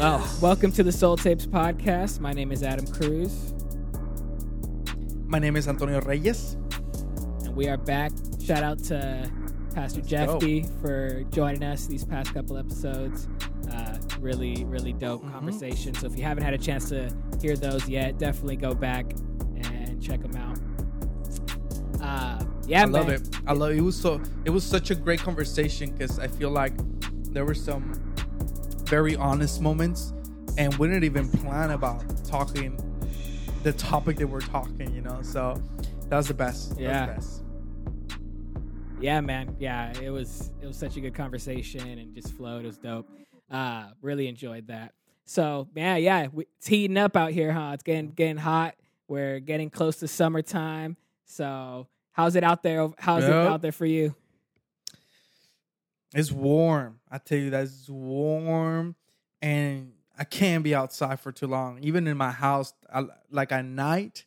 Well, welcome to the Soul Tapes podcast. My name is Adam Cruz, My name is Antonio Reyes. and we are back. Shout out to Pastor go. Jeffy for joining us these past couple episodes. Uh, really, really dope Mhm. conversation. So if you haven't had a chance to hear those yet, definitely go back and check them out. Uh, yeah, I love it. I love it. was so it was such a great conversation because I feel like there were some very honest moments and we didn't even plan about talking the topic that we're talking, you know. So that was the best. Yeah. the best. Yeah, man. Yeah, it was it was such a good conversation and just flowed. It was dope. Uh, really enjoyed that. So yeah, yeah, we, it's heating up out here, huh? It's getting getting hot. We're getting close to summertime. So how's it out there? How's it out there for you? It's warm. I tell you that's warm and I can't be outside for too long. Even in my house, I, like at night,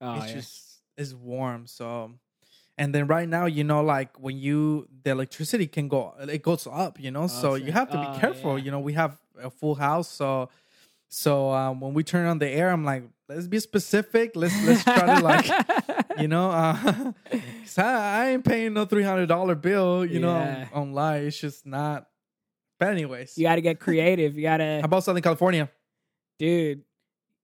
Oh, it's yeah. just it's warm so and then right now you know like when you the electricity can go it goes up you know so you have to be Oh, careful yeah. you know we have a full house so so um, when we turn on the air i'm like let's be specific. Let's let's try to like you know uh I, I ain't paying no $300 bill you know Yeah. on, on light it's just not but anyways. You got to get creative. You got to how about southern california? Dude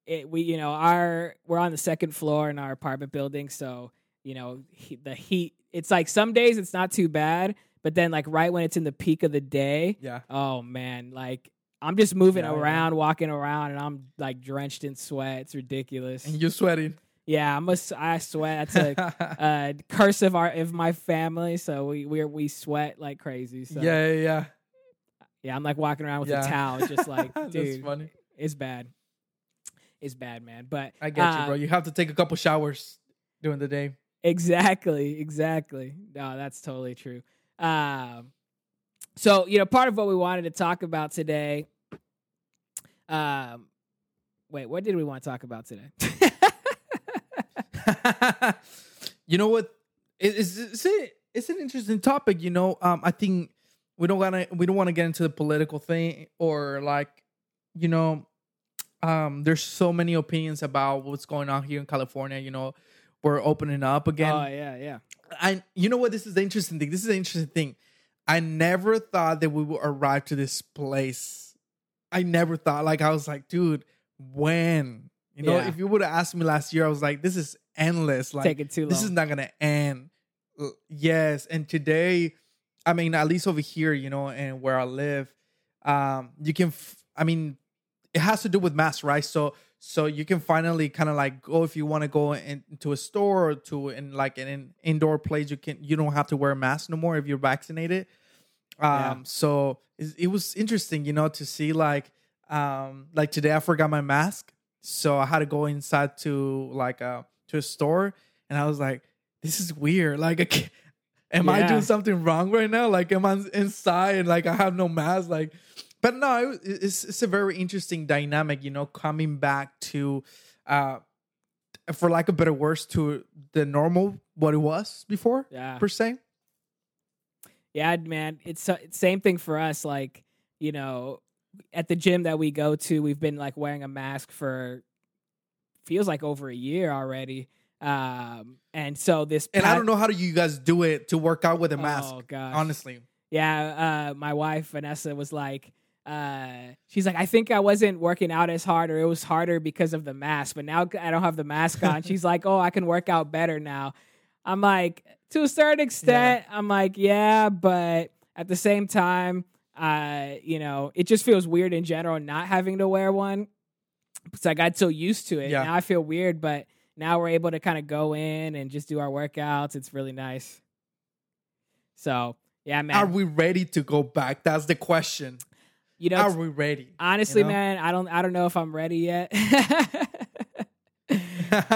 it, we you know our we're on the second floor in our apartment building so you know he, the heat it's like some days it's not too bad but then like right when it's in the peak of the day yeah. oh man like i'm just moving Yeah, yeah. around walking around and i'm like drenched in sweat it's ridiculous and you're sweating yeah i'm a, i sweat that's a, a curse of our of my family so we we we sweat like crazy so yeah yeah yeah yeah i'm like walking around with Yeah. a towel just like dude funny it's bad it's bad man but I get you, uh, bro. You have to take a couple showers during the day. Exactly, exactly. No, that's totally true. Um, so you know, part of what we wanted to talk about today. Um, wait, what did we want to talk about today? you know what? It- It's, it's, a- it's an interesting topic. You know, um, I think we don't wanna we don't want to get into the political thing or like, you know, um, there's so many opinions about what's going on here in California. You know, we're opening up again. oh yeah, yeah. and you know what this is the interesting thing. This is the interesting thing. I never thought that we would arrive to this place. I never thought like I was like, dude, when? You know, Yeah. if you would have asked me last year, I was like, this is endless. Like Taking too long. this is not gonna end. Yes, and today, I mean, at least over here, you know, and where I live, um, you can. F- I mean, it has to do with mass, right? So, so you can finally kind of like go if you want to go in, into a store or to in like in an indoor place. You can. You don't have to wear a mask no more if you're vaccinated. Um, Yeah. so it, it was interesting, you know, to see like, um, like today I forgot my mask, so I had to go inside to like a to a store, and I was like, this is weird. Like, I can't- am I doing something wrong right now? Like, am I inside and like I have no mask? Like, but no, it's it's a very interesting dynamic, you know, coming back to, uh, for lack of better words, to the normal what it was before Yeah, per se. yeah, man. It's uh, same thing for us. Like you know, at the gym that we go to, we've been like wearing a mask for feels like over a year already. Um, and so this And I don't know how do you guys do it to work out with a mask. Oh, gosh. honestly, yeah uh my wife vanessa was like uh she's like i think i wasn't working out as hard or it was harder because of the mask but now i don't have the mask on. She's like oh i can work out better now. I'm like to a certain extent i'm like yeah but at the same time uh you know it just feels weird in general not having to wear one. It's like i got so used to it. Yeah. now i feel weird but now we're able to kind of go in and just do our workouts. It's really nice. So yeah man. Are we ready to go back? That's the question. You know Are we ready? honestly you know? man i don't i don't know if i'm ready yet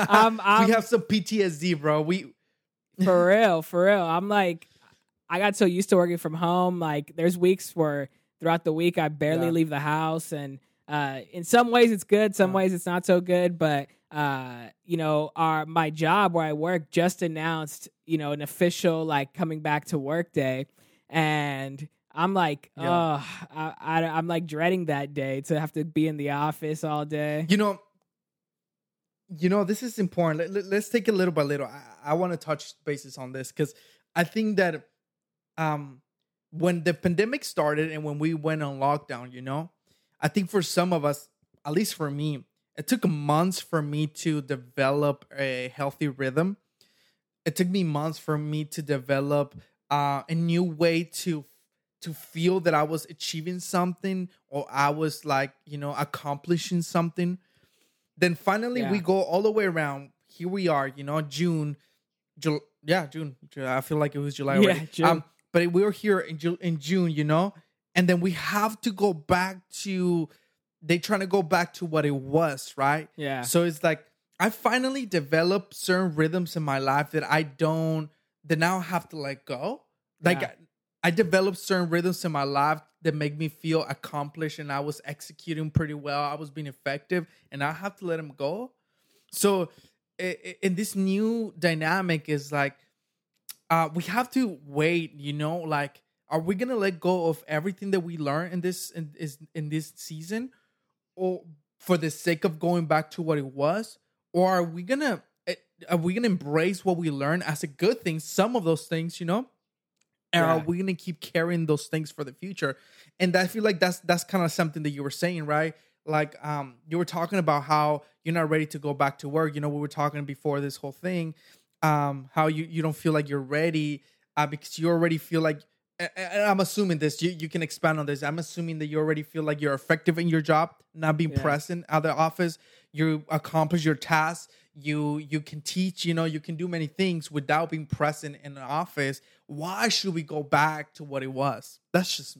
Um, um, we have some PTSD, bro. We for real for real i'm like i got so used to working from home like there's weeks where throughout the week i barely Yeah. leave the house and uh in some ways it's good some Yeah. ways it's not so good but uh you know our my job where i work just announced you know an official like coming back to work day and i'm like Yeah. oh I, I I'm like dreading that day to have to be in the office all day. You know, you know, this is important. Let, us take it little by little. I, I want to touch bases on this because I think that um when the pandemic started and when we went on lockdown, you know, I think for some of us, at least for me, it took months for me to develop a healthy rhythm. It took me months for me to develop uh, a new way to to feel that I was achieving something or I was like, you know, accomplishing something. Then finally yeah. we go all the way around. Here we are, you know, June, Ju- yeah, June. I feel like it was July already. Yeah, June. Um, but we are here in, Ju- in June, you know, and then we have to go back to they trying to go back to what it was, right? Yeah. So it's like I finally developed certain rhythms in my life that I don't that now have to let go. Like yeah. I, developed certain rhythms in my life that make me feel accomplished and I was executing pretty well. I was being effective and I have to let them go. So in this new dynamic is like uh we have to wait, you know, like are we gonna let go of everything that we learned in this in, is in this season or for the sake of going back to what it was or are we gonna eh, are we gonna embrace what we learned as a good thing some of those things you know and yeah. are we gonna keep carrying those things for the future and i feel like that's that's kind of something that you were saying right like um you were talking about how you're not ready to go back to work you know we were talking before this whole thing um how you you don't feel like you're ready uh, because you already feel like and I'm assuming this. You you can expand on this. I'm assuming that you already feel like you're effective in your job, not being yeah. present at the office. You accomplish your tasks. You you can teach. You know you can do many things without being present in the office. Why should we go back to what it was? That's just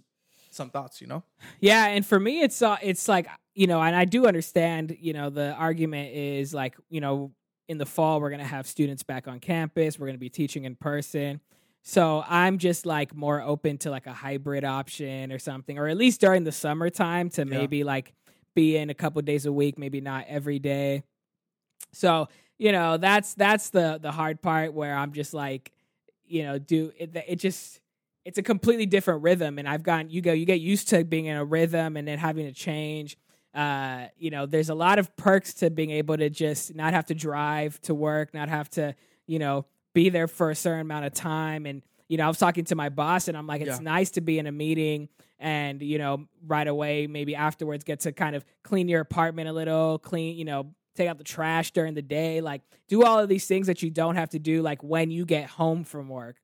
some thoughts. You know. Yeah, and for me, it's uh, it's like you know, and I do understand. You know, the argument is like you know, in the fall we're gonna have students back on campus. We're gonna be teaching in person so I'm just like more open to like a hybrid option or something, or at least during the summertime to yeah. maybe like be in a couple days a week, maybe not every day. So you know that's that's the the hard part where I'm just like, you know, do it, it just it's a completely different rhythm, and I've gotten you go you get used to being in a rhythm and then having to change. Uh, you know, there's a lot of perks to being able to just not have to drive to work, not have to, you know, be there for a certain amount of time. And, you know, I was talking to my boss and I'm like, it's yeah. nice to be in a meeting and, you know, right away, maybe afterwards get to kind of clean your apartment a little, clean, you know, take out the trash during the day, like do all of these things that you don't have to do like when you get home from work.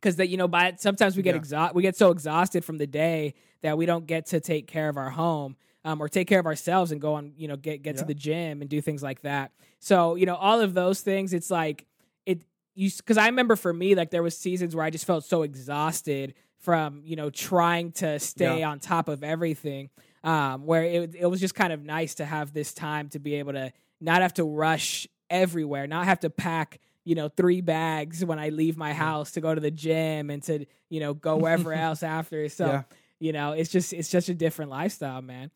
Cause that, you know, by sometimes we get yeah. exhausted, we get so exhausted from the day that we don't get to take care of our home. Um, or take care of ourselves and go on, you know, get get yeah. to the gym and do things like that. So, you know, all of those things, it's like it you because I remember for me like there was seasons where I just felt so exhausted from you know trying to stay yeah. on top of everything um, where it it was just kind of nice to have this time to be able to not have to rush everywhere, not have to pack you know three bags when I leave my house to go to the gym and to you know go wherever else after. So yeah. you know it's just it's just a different lifestyle, man.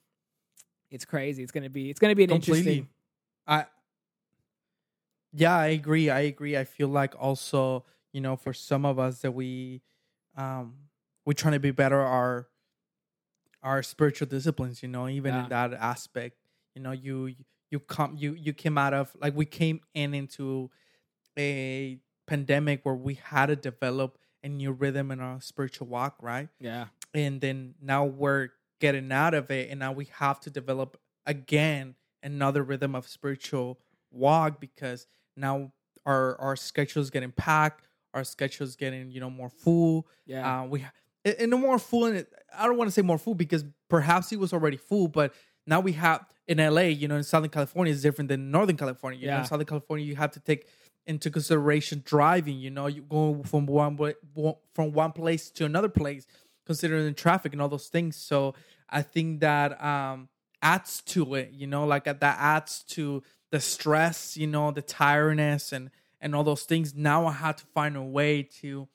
It's crazy. It's gonna be it's gonna be an Completely. interesting. I yeah, I agree. I agree. I feel like also, you know, for some of us that we um we're trying to be better our our spiritual disciplines, you know, even yeah. in that aspect. You know, you you come you you came out of like we came in into a pandemic where we had to develop a new rhythm in our spiritual walk, right? Yeah. And then now we're getting out of it and now we have to develop again another rhythm of spiritual walk because now our our schedule is getting packed our schedule is getting you know more full yeah uh, we and the more full and i don't want to say more full because perhaps he was already full but now we have in la you know in southern california is different than northern california you yeah. know in southern california you have to take into consideration driving you know you go from one from one place to another place considering the traffic and all those things so i think that um adds to it you know like that adds to the stress, you know, the tiredness and and all those things. Now I had to find a way to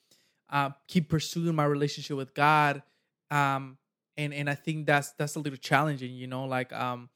uh, keep pursuing my relationship with God. Um, and and I think that's that's a little challenging, you know, like um,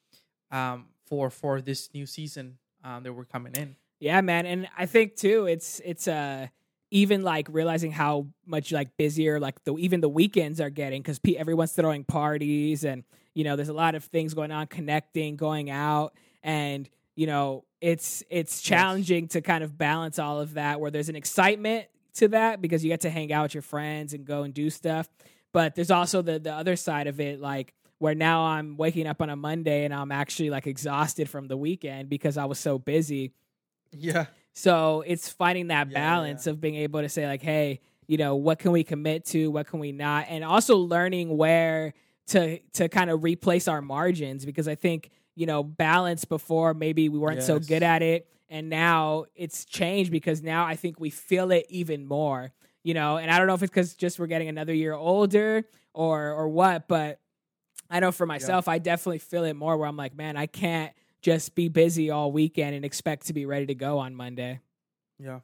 um, for for this new season um, that we're coming in. Yeah, man, and I think too, it's it's uh even like realizing how much like busier like the even the weekends are getting because pe- everyone's throwing parties and you know there's a lot of things going on connecting going out and you know it's it's challenging to kind of balance all of that where there's an excitement to that because you get to hang out with your friends and go and do stuff but there's also the the other side of it like where now I'm waking up on a Monday and I'm actually like exhausted from the weekend because I was so busy Yeah. so it's finding that Yeah, balance yeah. of being able to say like, hey, you know, what can we commit to, what can we not, and also learning where to to kind of replace our margins because I think you know balance before maybe we weren't so good at it, and now it's changed because now I think we feel it even more. You know, and I don't know if it's because just we're getting another year older or or what, but I know for myself, I definitely feel it more where I'm like, man, I can't just be busy all weekend and expect to be ready to go on Monday. Yeah.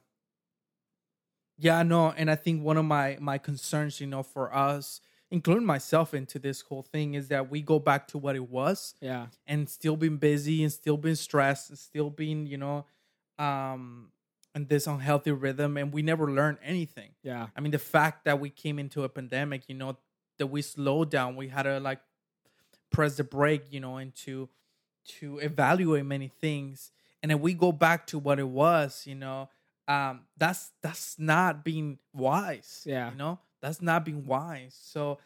Yeah, no, and I think one of my my concerns, you know, for us, including myself into this whole thing, is that we go back to what it was Yeah. and still being busy and still being stressed and still being, you know, um in this unhealthy rhythm and we never learn anything. Yeah. I mean, the fact that we came into a pandemic, you know, that we slowed down, we had to like press the brake, you know, and to to evaluate many things. And if we go back to what it was, you know, um, that's that's not being wise. Yeah. You know, that's not being wise. So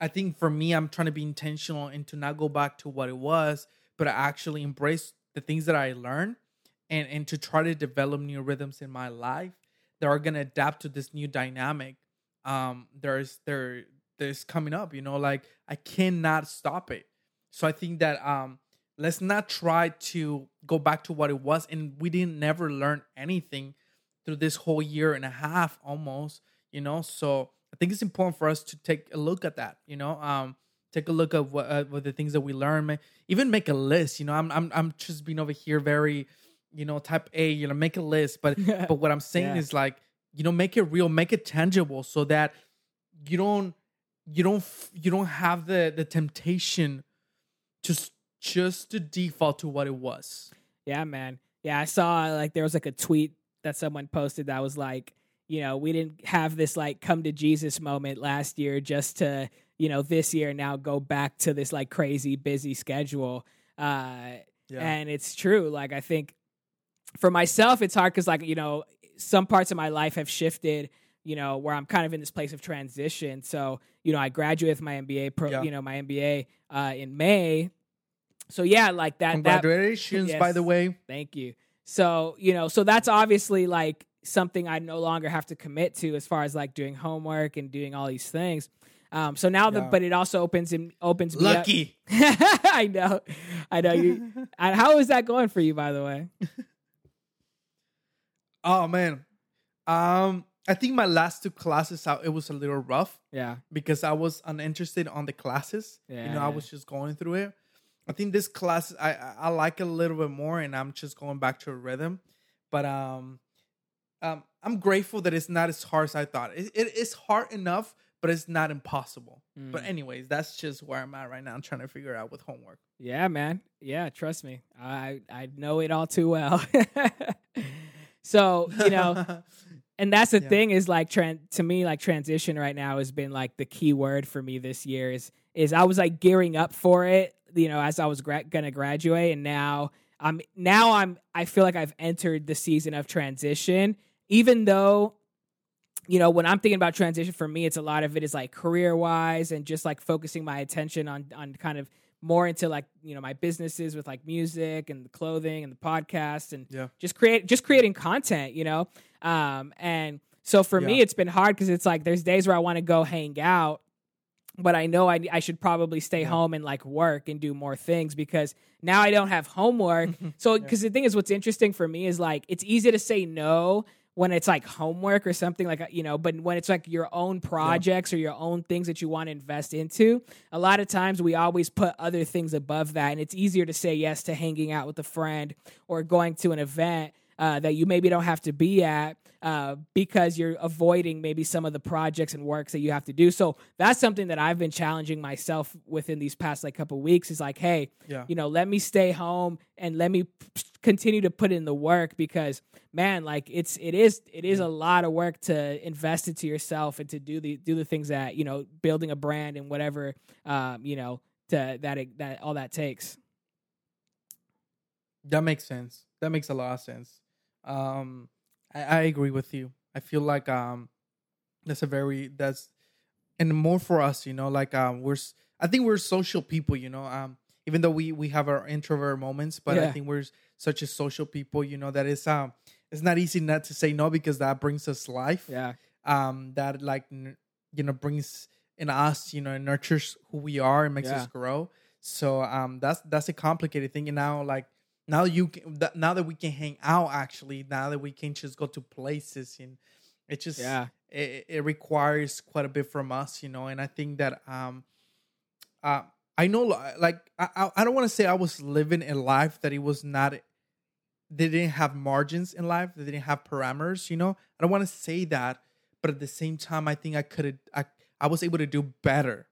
I think for me, I'm trying to be intentional and to not go back to what it was, but actually embrace the things that I learned and and to try to develop new rhythms in my life that are gonna adapt to this new dynamic. Um, there's there there's coming up, you know, like I cannot stop it. So I think that um let's not try to go back to what it was and we didn't never learn anything through this whole year and a half almost, you know. So I think it's important for us to take a look at that, you know. Um take a look at what, uh, what the things that we learn, even make a list, you know. I'm I'm I'm just being over here very you know, type A, you know, make a list. But but what I'm saying Yeah. is like, you know, make it real, make it tangible so that you don't you don't you don't have the the temptation just just to default to what it was. Yeah, man. Yeah, I saw like there was like a tweet that someone posted that was like, you know, we didn't have this like come to Jesus moment last year just to, you know, this year now go back to this like crazy busy schedule. Uh and it's true. Like I think for myself it's hard cuz like, you know, some parts of my life have shifted, you know, where I'm kind of in this place of transition. So, you know, I graduated with my MBA pro, Yeah. you know, my MBA uh in May. So yeah, like that that Congratulations, by the way. Thank you. So, you know, so that's obviously like something I no longer have to commit to as far as like doing homework and doing all these things. Um, so now the but it also opens and opens me up- Lucky. I know. I know you how is that going for you by the way? Oh man. Um I think my last two classes out it was a little rough Yeah. because I was uninterested on the classes. You know, I was just going through it. I think this class I I like it a little bit more and I'm just going back to a rhythm. But um um I'm grateful that it's not as hard as I thought. It, it is hard enough, but it's not impossible. But Mm. anyways, that's just where I'm at right now. I'm trying to figure out with homework. Yeah, man. Yeah, trust me. I I know it all too well. so, you know, and that's the Yeah. thing is like tran- to me like transition right now has been like the key word for me this year is is I was like gearing up for it, you know, as I was gra- going to graduate and now I'm now I'm I feel like I've entered the season of transition even though you know, when I'm thinking about transition for me, it's a lot of it is like career wise and just like focusing my attention on on kind of more into like you know my businesses with like music and the clothing and the podcast and Yeah. just create just creating content, you know. Um, and so for me, it's been hard because it's like there's days where I want to go hang out, but I know I I should probably stay Yeah. home and like work and do more things because now I don't have homework. so Yeah. because the thing is, what's interesting for me is like it's easy to say no when it's like homework or something like you know but when it's like your own projects or your own things that you want to invest into a lot of times we always put other things above that and it's easier to say yes to hanging out with a friend or going to an event uh, that you maybe don't have to be at uh, because you're avoiding maybe some of the projects and works that you have to do. So that's something that I've been challenging myself within these past like couple weeks. Is like, hey, Yeah. you know, let me stay home and let me continue to put in the work because man, like it's it is it is a lot of work to invest into yourself and to do the do the things that you know building a brand and whatever um, you know to that it, that all that takes. That makes sense. That makes a lot of sense. Um, I, I agree with you. I feel like um, that's a very that's and more for us, you know, like um, we're I think we're social people, you know. Um, even though we we have our introvert moments, but I think we're such a social people, you know, that it's um, it's not easy not to say no because that brings us life. Yeah, um that like n- you know brings in us you know and nurtures who we are and makes Yeah. us grow so um that's that's a complicated thing and now like now you can, that, now that we can hang out actually now that we can just go to places and it just yeah, it, it requires quite a bit from us you know and i think that um uh i know like i i don't want to say i was living a life that it was not they didn't have margins in life they didn't have parameters you know? I don't want to say that but at the same time i think i could have i i was able to do better.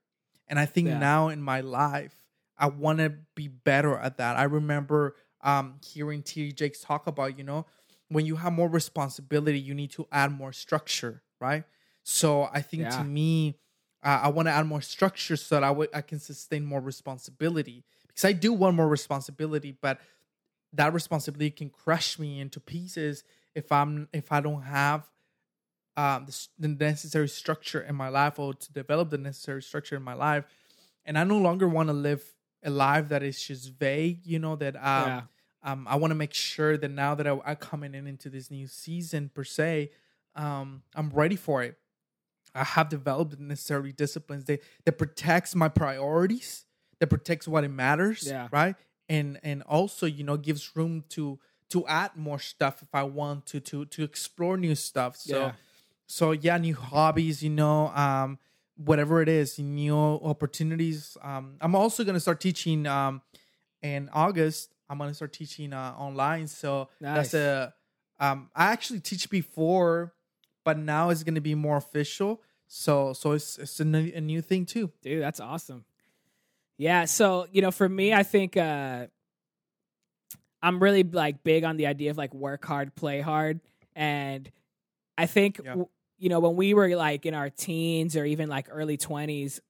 And i think Yeah. now in my life i want to be better at that. I remember um hearing t jakes talk about you know when you have more responsibility you need to add more structure right? So i think Yeah. to me uh, i want to add more structure so that i would i can sustain more responsibility. Because i do want more responsibility but that responsibility can crush me into pieces if i'm if i don't have um the, the necessary structure in my life or to develop the necessary structure in my life. And i no longer want to live a life that is just vague you know that um yeah, um, I want to make sure that now that I, I'm coming in into this new season per se, um, I'm ready for it. I have developed the necessary disciplines that that protects my priorities, that protects what it matters, Yeah. right? And and also you know gives room to to add more stuff if I want to to to explore new stuff. So Yeah. so yeah, new hobbies, you know, um, whatever it is, new opportunities. Um, I'm also gonna start teaching um in August. I'm gonna start teaching uh, online. So Nice. that's a um I actually teach before, but now it's gonna be more official. So so it's it's a new, a new thing too. dude, that's awesome. Yeah, so you know, for me, I think uh, I'm really like big on the idea of like work hard, play hard, and I think Yeah. w- you know when we were like in our teens or even like early 20s,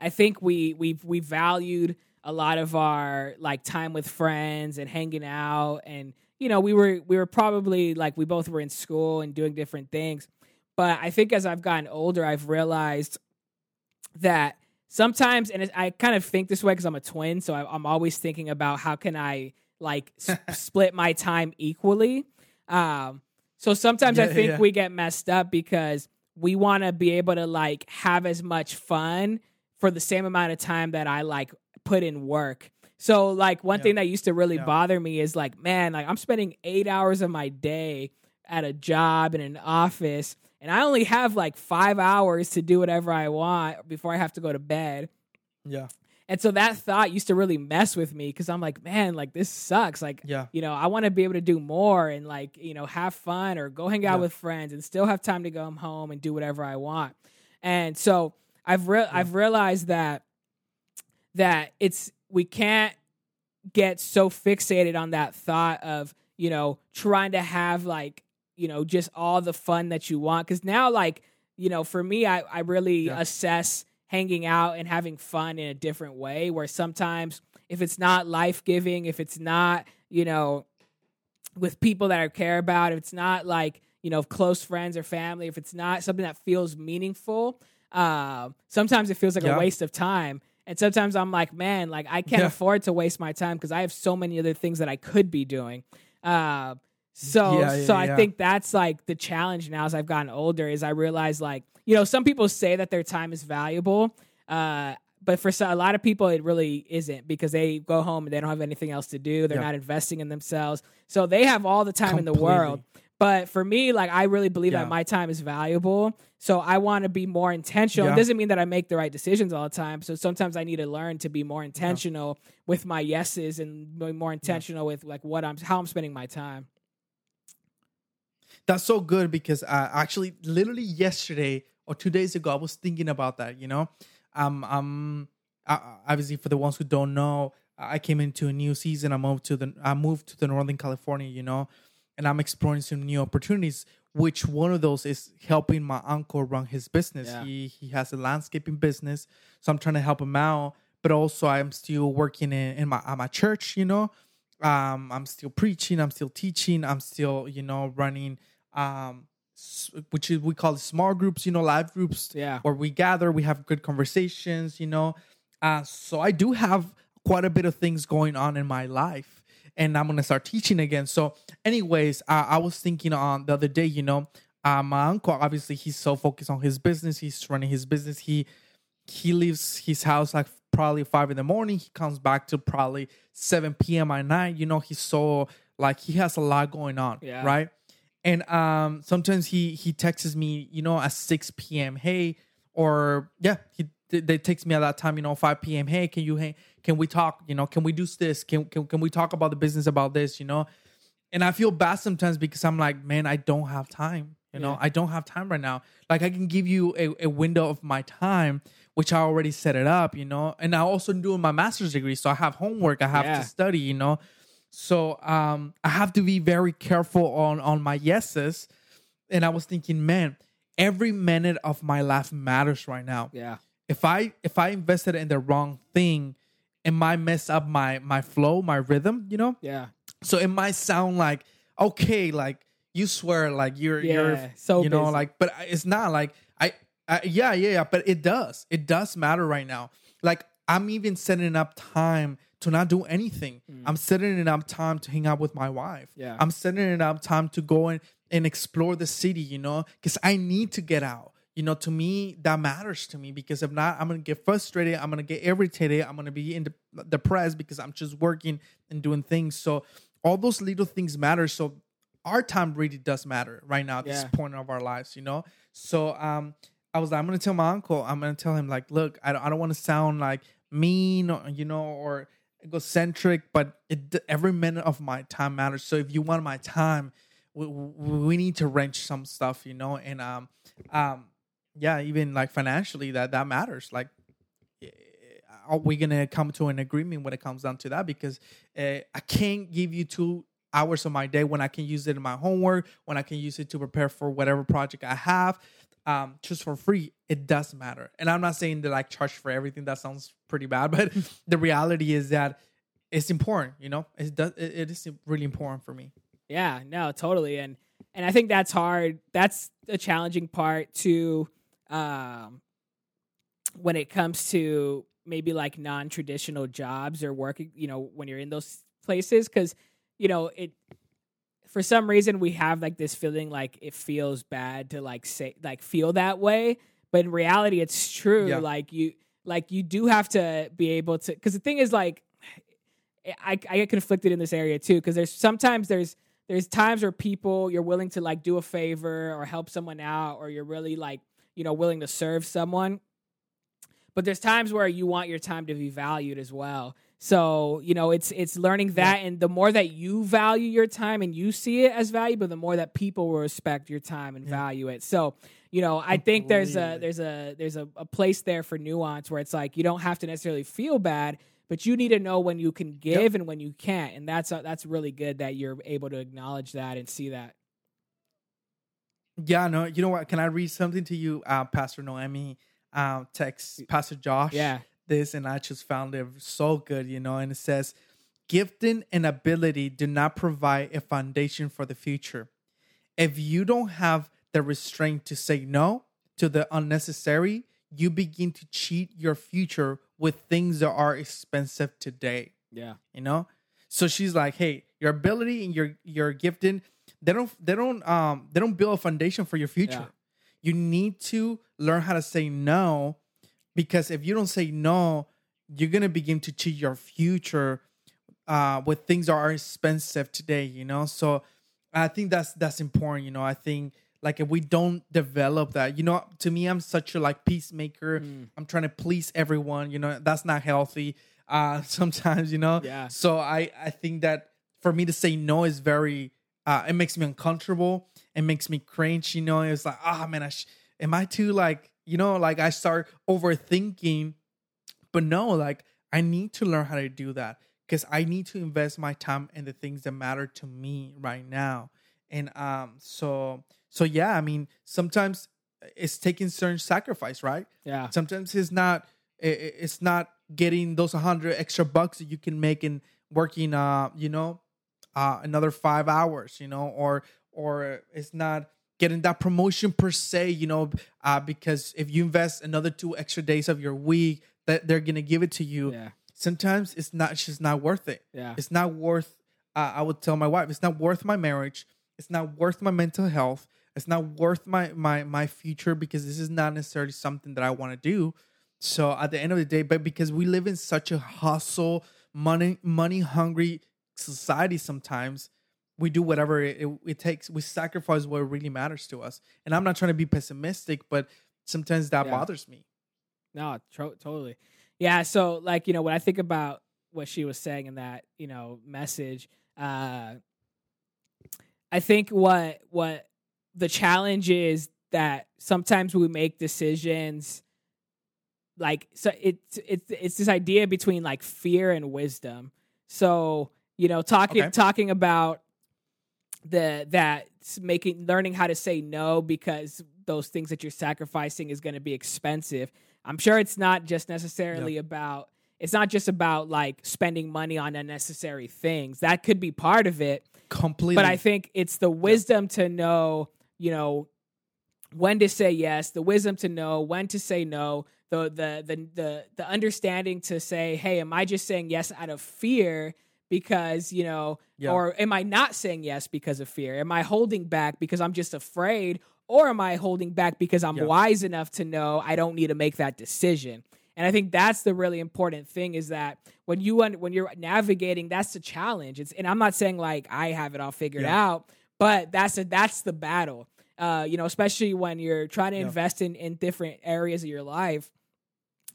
I think we we we valued a lot of our like time with friends and hanging out and you know we were we were probably like we both were in school and doing different things but i think as i've gotten older i've realized that sometimes and i kind of think this way because i'm a twin so I, i'm always thinking about how can i like s- split my time equally um so sometimes i think yeah. we get messed up because we want to be able to like have as much fun for the same amount of time that i like put in work so like one Yeah. thing that used to really Yeah. bother me is like man like i'm spending eight hours of my day at a job in an office and i only have like five hours to do whatever i want before i have to go to bed Yeah. and so that thought used to really mess with me because i'm like man like this sucks like Yeah. you know i want to be able to do more and like you know have fun or go hang out Yeah. with friends and still have time to go home and do whatever i want and so i've re- i've realized that that it's we can't get so fixated on that thought of you know trying to have like you know just all the fun that you want because now like you know for me i, I really Yeah. assess hanging out and having fun in a different way where sometimes if it's not life-giving if it's not you know with people that i care about if it's not like you know close friends or family if it's not something that feels meaningful um, sometimes it feels like Yeah. a waste of time and sometimes i'm like man like i can't Yeah. afford to waste my time because i have so many other things that i could be doing. Uh, so Yeah, yeah, so i think that's like the challenge now as i've gotten older is i realize like you know some people say that their time is valuable uh, but for so, a lot of people it really isn't because they go home and they don't have anything else to do. They're not investing in themselves. So they have all the time in the world. Completely. But for me, like I really believe Yeah. that my time is valuable. So I want to be more intentional. Yeah. It doesn't mean that I make the right decisions all the time. So sometimes I need to learn to be more intentional with my yeses and be more intentional with like what I'm how I'm spending my time. that's so good because uh, actually, literally yesterday or two days ago, I was thinking about that. You know, um, um, uh, obviously for the ones who don't know, I came into a new season. I moved to the I moved to the Northern California. You know, and I'm exploring some new opportunities. Which one of those is helping my uncle run his business? Yeah. He he has a landscaping business, so I'm trying to help him out. But also, I'm still working in, in my at my church. You know, um, I'm still preaching. I'm still teaching. I'm still you know running um, which is we call it small groups. You know, live groups Yeah. where we gather, we have good conversations. You know, uh, so I do have quite a bit of things going on in my life and i'm gonna start teaching again. So anyways uh, i was thinking on the other day you know uh, my uncle obviously he's so focused on his business. He's running his business. He he leaves his house like probably five in the morning. He comes back to probably 7 p.m at night. You know he's so like he has a lot going on Yeah. right? And um sometimes he he texts me you know at 6 p.m hey or yeah he they text me at that time you know 5 p.m hey can you hey can we talk you know can we do this? Can, can, can we talk about the business about this? You know? And i feel bad sometimes because i'm like man i don't have time you know? Yeah. i don't have time right now. Like i can give you a, a window of my time which i already set it up you know? And i also doing my master's degree so i have homework i have Yeah. to study you know? So um i have to be very careful on on my yeses. And i was thinking man every minute of my life matters right now. Yeah. If I if I invested in the wrong thing, it might mess up my my flow, my rhythm, you know? Yeah. So it might sound like okay, like you swear like you're you're so you know busy. like but it's not like I, I yeah, yeah, yeah, but it does. It does matter right now. Like I'm even setting up time to not do anything. I'm setting it up time to hang out with my wife. Mm. Yeah. I'm setting it up time to go in and explore the city, you know, because I need to get out. You know, to me, that matters to me because if not, I'm gonna get frustrated. I'm gonna get irritated. I'm gonna be in de- depressed because I'm just working and doing things. So all those little things matter. So our time really does matter right now at this point of our lives, you know. So um, I was like, I'm gonna tell my uncle. I'm gonna tell him like, look, I don't, I don't want to sound like mean, or, you know, or egocentric, but it, every minute of my time matters. So if you want my time, we, we we need to wrench some stuff, you know, and um, um, yeah, even like financially, that that matters. Like, eh, are we gonna come to an agreement when it comes down to that? Because uh, I can't give you two hours of my day when I can use it in my homework, when I can use it to prepare for whatever project I have, um, just for free. It does matter, and I'm not saying that like charge for everything. That sounds pretty bad, but the reality is that it's important. You know, it does. It, it is really important for me. Yeah, no, totally. And and I think that's hard. That's a challenging part to um when it comes to maybe like non-traditional jobs or working, you know, when you're in those places cuz you know, it for some reason we have like this feeling like it feels bad to like say like feel that way, but in reality it's true. Yeah. Like you like you do have to be able to cuz the thing is like I, I get conflicted in this area too because there's sometimes there's there's times where people you're willing to like do a favor or help someone out or you're really like you know willing to serve someone. But there's times where you want your time to be valued as well. So you know it's it's learning that and the more that you value your time and you see it as valuable the more that people will respect your time and Yeah. value it. So you know i think there's a there's a there's a, a place there for nuance where it's like you don't have to necessarily feel bad but you need to know when you can give and when you can't. And that's uh, that's really good that you're able to acknowledge that and see that Yeah, no, you know what? Can I read something to you? Uh, Pastor Noemi um, text Pastor Josh yeah this, and I just found it so good, you know. And it says, Gifting and ability do not provide a foundation for the future. If you don't have the restraint to say no to the unnecessary, you begin to cheat your future with things that are expensive today yeah you know so she's like hey your ability and your your gifting they don't they don't um they don't build a foundation for your future Yeah. you need to learn how to say no because if you don't say no you're gonna begin to cheat your future uh with things that are expensive today you know so i think that's that's important you know i think like if we don't develop that you know to me i'm such a like peacemaker Mm. i'm trying to please everyone you know that's not healthy uh sometimes you know Yeah. so i i think that for me to say no is very uh, it makes me uncomfortable. It makes me cringe. You know, it's like, ah, oh, man, I sh- am I too like, you know, like I start overthinking. But no, like I need to learn how to do that because I need to invest my time in the things that matter to me right now. And um, so so yeah, I mean, sometimes it's taking certain sacrifice, right? Yeah. Sometimes it's not it's not getting those 100 extra bucks that you can make in working uh you know uh another 5 hours you know or or it's not getting that promotion per se you know uh because if you invest another two extra days of your week that they're gonna give it to you Yeah. sometimes it's not it's just not worth it Yeah. it's not worth uh, i would tell my wife it's not worth my marriage it's not worth my mental health it's not worth my my my future because this is not necessarily something that i want to do so at the end of the day but because we live in such a hustle money money hungry society sometimes we do whatever it, it, takes we sacrifice what really matters to us and i'm not trying to be pessimistic but sometimes that Yeah. bothers me No, tro- totally. Yeah. So, like, you know, when I think about what she was saying in that, you know, message, uh, I think what what the challenge is that sometimes we make decisions like so it's it's it's this idea between like fear and wisdom. So, you know, talking Okay. talking about the that making learning how to say no because those things that you're sacrificing is going to be expensive. I'm sure it's not just necessarily about it's not just about like spending money on unnecessary things. That could be part of it, completely but I think it's the wisdom to know, you know, when to say yes, the wisdom to know when to say no, the the the the the understanding to say, "Hey, am I just saying yes out of fear because, you know, Yeah. or am I not saying yes because of fear? Am I holding back because I'm just afraid or am I holding back because I'm Yeah. wise enough to know I don't need to make that decision?" And I think that's the really important thing is that when you when you're navigating, that's the challenge. It's and I'm not saying like I have it all figured Yeah. out, but that's a, that's the battle. Uh, you know, especially when you're trying to Yeah. invest in in different areas of your life,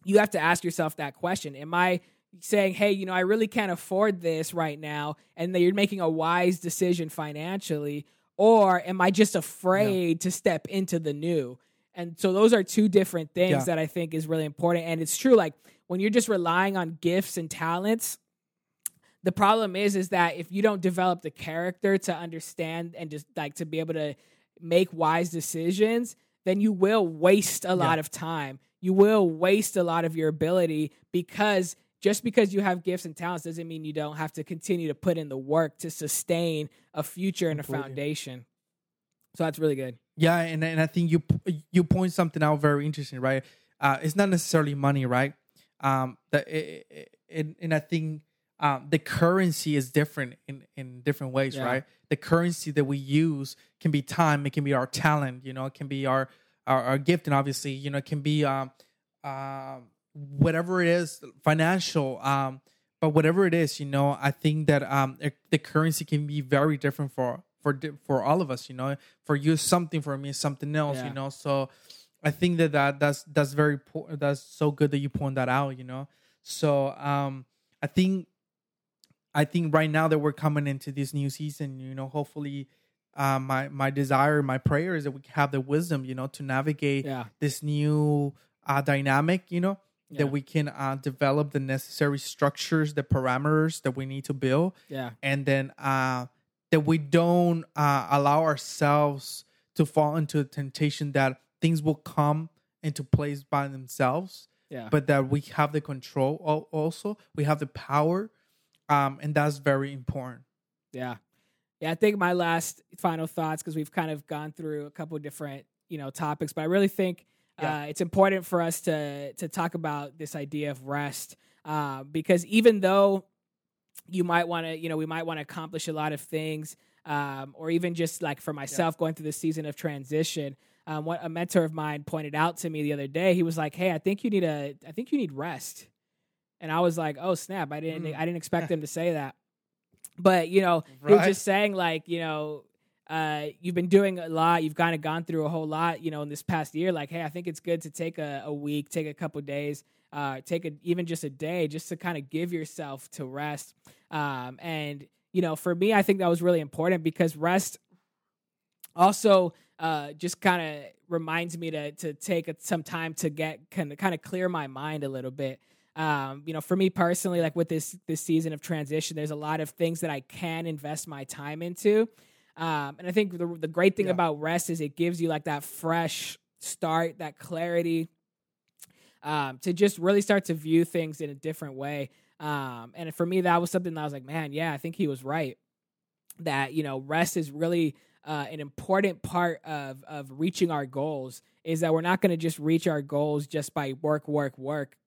you have to ask yourself that question: Am I saying, "Hey, you know, I really can't afford this right now," and that you're making a wise decision financially, or am I just afraid to step into the new? And so those are two different things Yeah. that I think is really important. And it's true, like when you're just relying on gifts and talents, the problem is is that if you don't develop the character to understand and just like to be able to make wise decisions, then you will waste a lot of time. You will waste a lot of your ability because just because you have gifts and talents doesn't mean you don't have to continue to put in the work to sustain a future and a foundation. So that's really good. Yeah, and and I think you you point something out very interesting, right? Uh, it's not necessarily money, right? Um, that it, and I think um, the currency is different in in different ways, Yeah. right? The currency that we use can be time, it can be our talent, you know, it can be our our, our gift, and obviously, you know, it can be um, um, whatever it is, financial, um, but whatever it is, you know, I think that um, the currency can be very different for for for all of us, you know. For you, something for me, something else, Yeah. you know. So I think that, that that's that's very po- that's so good that you point that out, you know. So um, I think I think right now that we're coming into this new season, you know, hopefully. Uh, my my desire, my prayer is that we have the wisdom, you know, to navigate Yeah. this new uh, dynamic, you know, Yeah. that we can uh, develop the necessary structures, the parameters that we need to build, Yeah. and then uh, that we don't uh, allow ourselves to fall into the temptation that things will come into place by themselves, Yeah. but that we have the control. Also, we have the power, um, and that's very important. Yeah. Yeah, I think my last final thoughts because we've kind of gone through a couple of different, you know, topics, but I really think Yeah. uh, it's important for us to to talk about this idea of rest uh, because even though you might want to, you know, we might want to accomplish a lot of things, um, or even just like for myself going through this season of transition. Um, what a mentor of mine pointed out to me the other day, he was like, "Hey, I think you need a, I think you need rest," and I was like, "Oh snap! I didn't, Mm. I didn't expect him to say that." But you know, he was just saying like, you know, uh, you've been doing a lot. You've kind of gone through a whole lot, you know, in this past year. Like, hey, I think it's good to take a, a week, take a couple days, uh, take a, even just a day, just to kind of give yourself to rest. Um, and you know, for me, I think that was really important because rest also uh, just kind of reminds me to to take some time to get kind of kind of clear my mind a little bit. Um, you know, for me personally, like with this this season of transition, there's a lot of things that I can invest my time into. Um, and I think the the great thing yeah. about rest is it gives you like that fresh start, that clarity, um, to just really start to view things in a different way. Um, and for me, that was something that I was like, man, yeah, I think he was right. That you know, rest is really uh, an important part of of reaching our goals. Is that we're not going to just reach our goals just by work, work, work.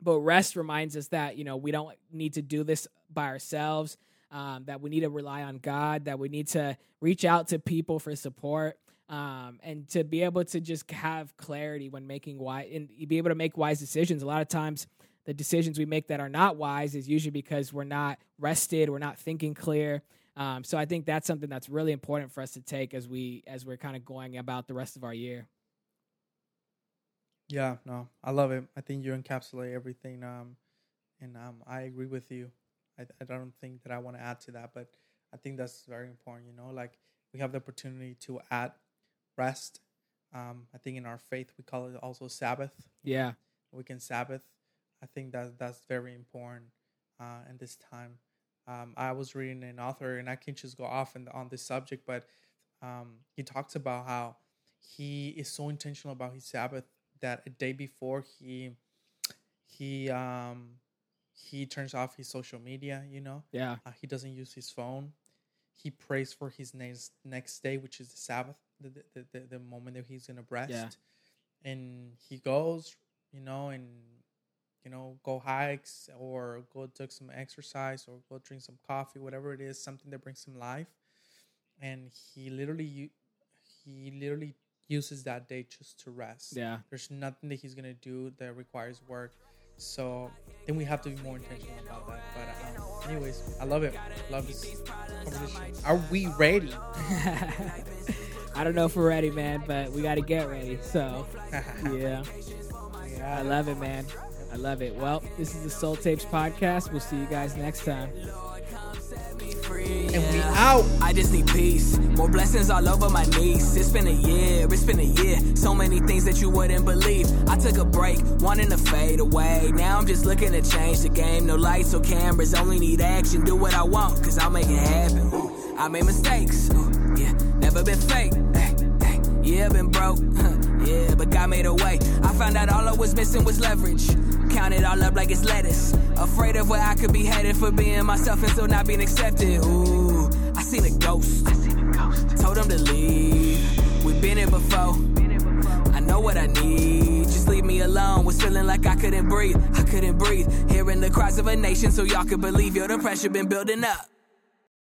But rest reminds us that you know we don't need to do this by ourselves. Um, that we need to rely on God. That we need to reach out to people for support. Um, and to be able to just have clarity when making wise and be able to make wise decisions. A lot of times, the decisions we make that are not wise is usually because we're not rested, we're not thinking clear. Um, so I think that's something that's really important for us to take as we as we're kind of going about the rest of our year. Yeah, no, I love it. I think you encapsulate everything, um, and um, I agree with you. I, I don't think that I want to add to that, but I think that's very important. You know, like we have the opportunity to add rest. Um, I think in our faith we call it also Sabbath. Yeah, we can Sabbath I think that that's very important uh, in this time. Um, I was reading an author, and I can't just go off and on this subject, but um, he talks about how he is so intentional about his Sabbath that a day before he he um he turns off his social media. You know, yeah, uh, he doesn't use his phone. He prays for his next next day, which is the Sabbath, the the, the, the moment that he's gonna rest, yeah. and he goes, you know, and you know, go hikes or go do some exercise or go drink some coffee, whatever it is, something that brings him life. And he literally, he literally uses that day just to rest. Yeah. There's nothing that he's gonna do that requires work. So then we have to be more intentional about that. But um, anyways, I love it. Love this conversation. Are we ready? I don't know if we're ready, man, but we got to get ready. So yeah. yeah, I love it, man. I love it. Well, this is the Soul Tapes podcast. We'll see you guys next time. Out. I just need peace. More blessings all over my knees. It's been a year, it's been a year. So many things that you wouldn't believe. I took a break, wanting to fade away. Now I'm just looking to change the game. No lights or cameras, only need action. Do what I want, cause I'll make it happen. I made mistakes, yeah, never been fake. Yeah, been broke, yeah, but God made a way. I found out all I was missing was leverage. Count it all up like it's lettuce. Afraid of where I could be headed for being myself and still not being accepted. Ooh, seen a ghost. I seen a ghost. Told him to leave. We've been here before. I know what I need. Just leave me alone. Was feeling like I couldn't breathe. I couldn't breathe. Hearing the cries of a nation so y'all could believe. Yo, the pressure been building up.